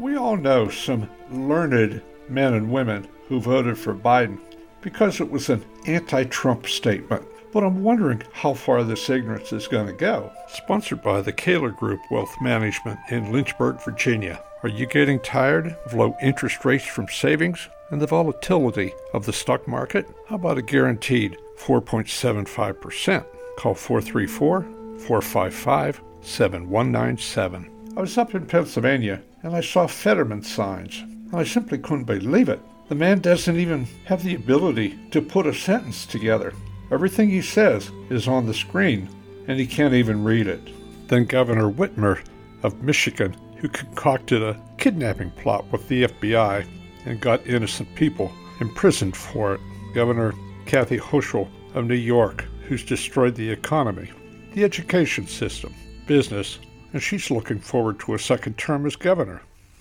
We all know some learned men and women who voted for Biden because it was an anti Trump statement. But I'm wondering how far this ignorance is going to go. Sponsored by the Kaler Group Wealth Management in Lynchburg, Virginia. Are you getting tired of low interest rates from savings and the volatility of the stock market? How about a guaranteed 4.75%? Call 434 455 7197. I was up in Pennsylvania and I saw Fetterman signs, and I simply couldn't believe it. The man doesn't even have the ability to put a sentence together. Everything he says is on the screen, and he can't even read it. Then Governor Whitmer of Michigan, who concocted a kidnapping plot with the FBI and got innocent people imprisoned for it. Governor Kathy Hochul of New York, who's destroyed the economy, the education system, business, and she's looking forward to a second term as governor.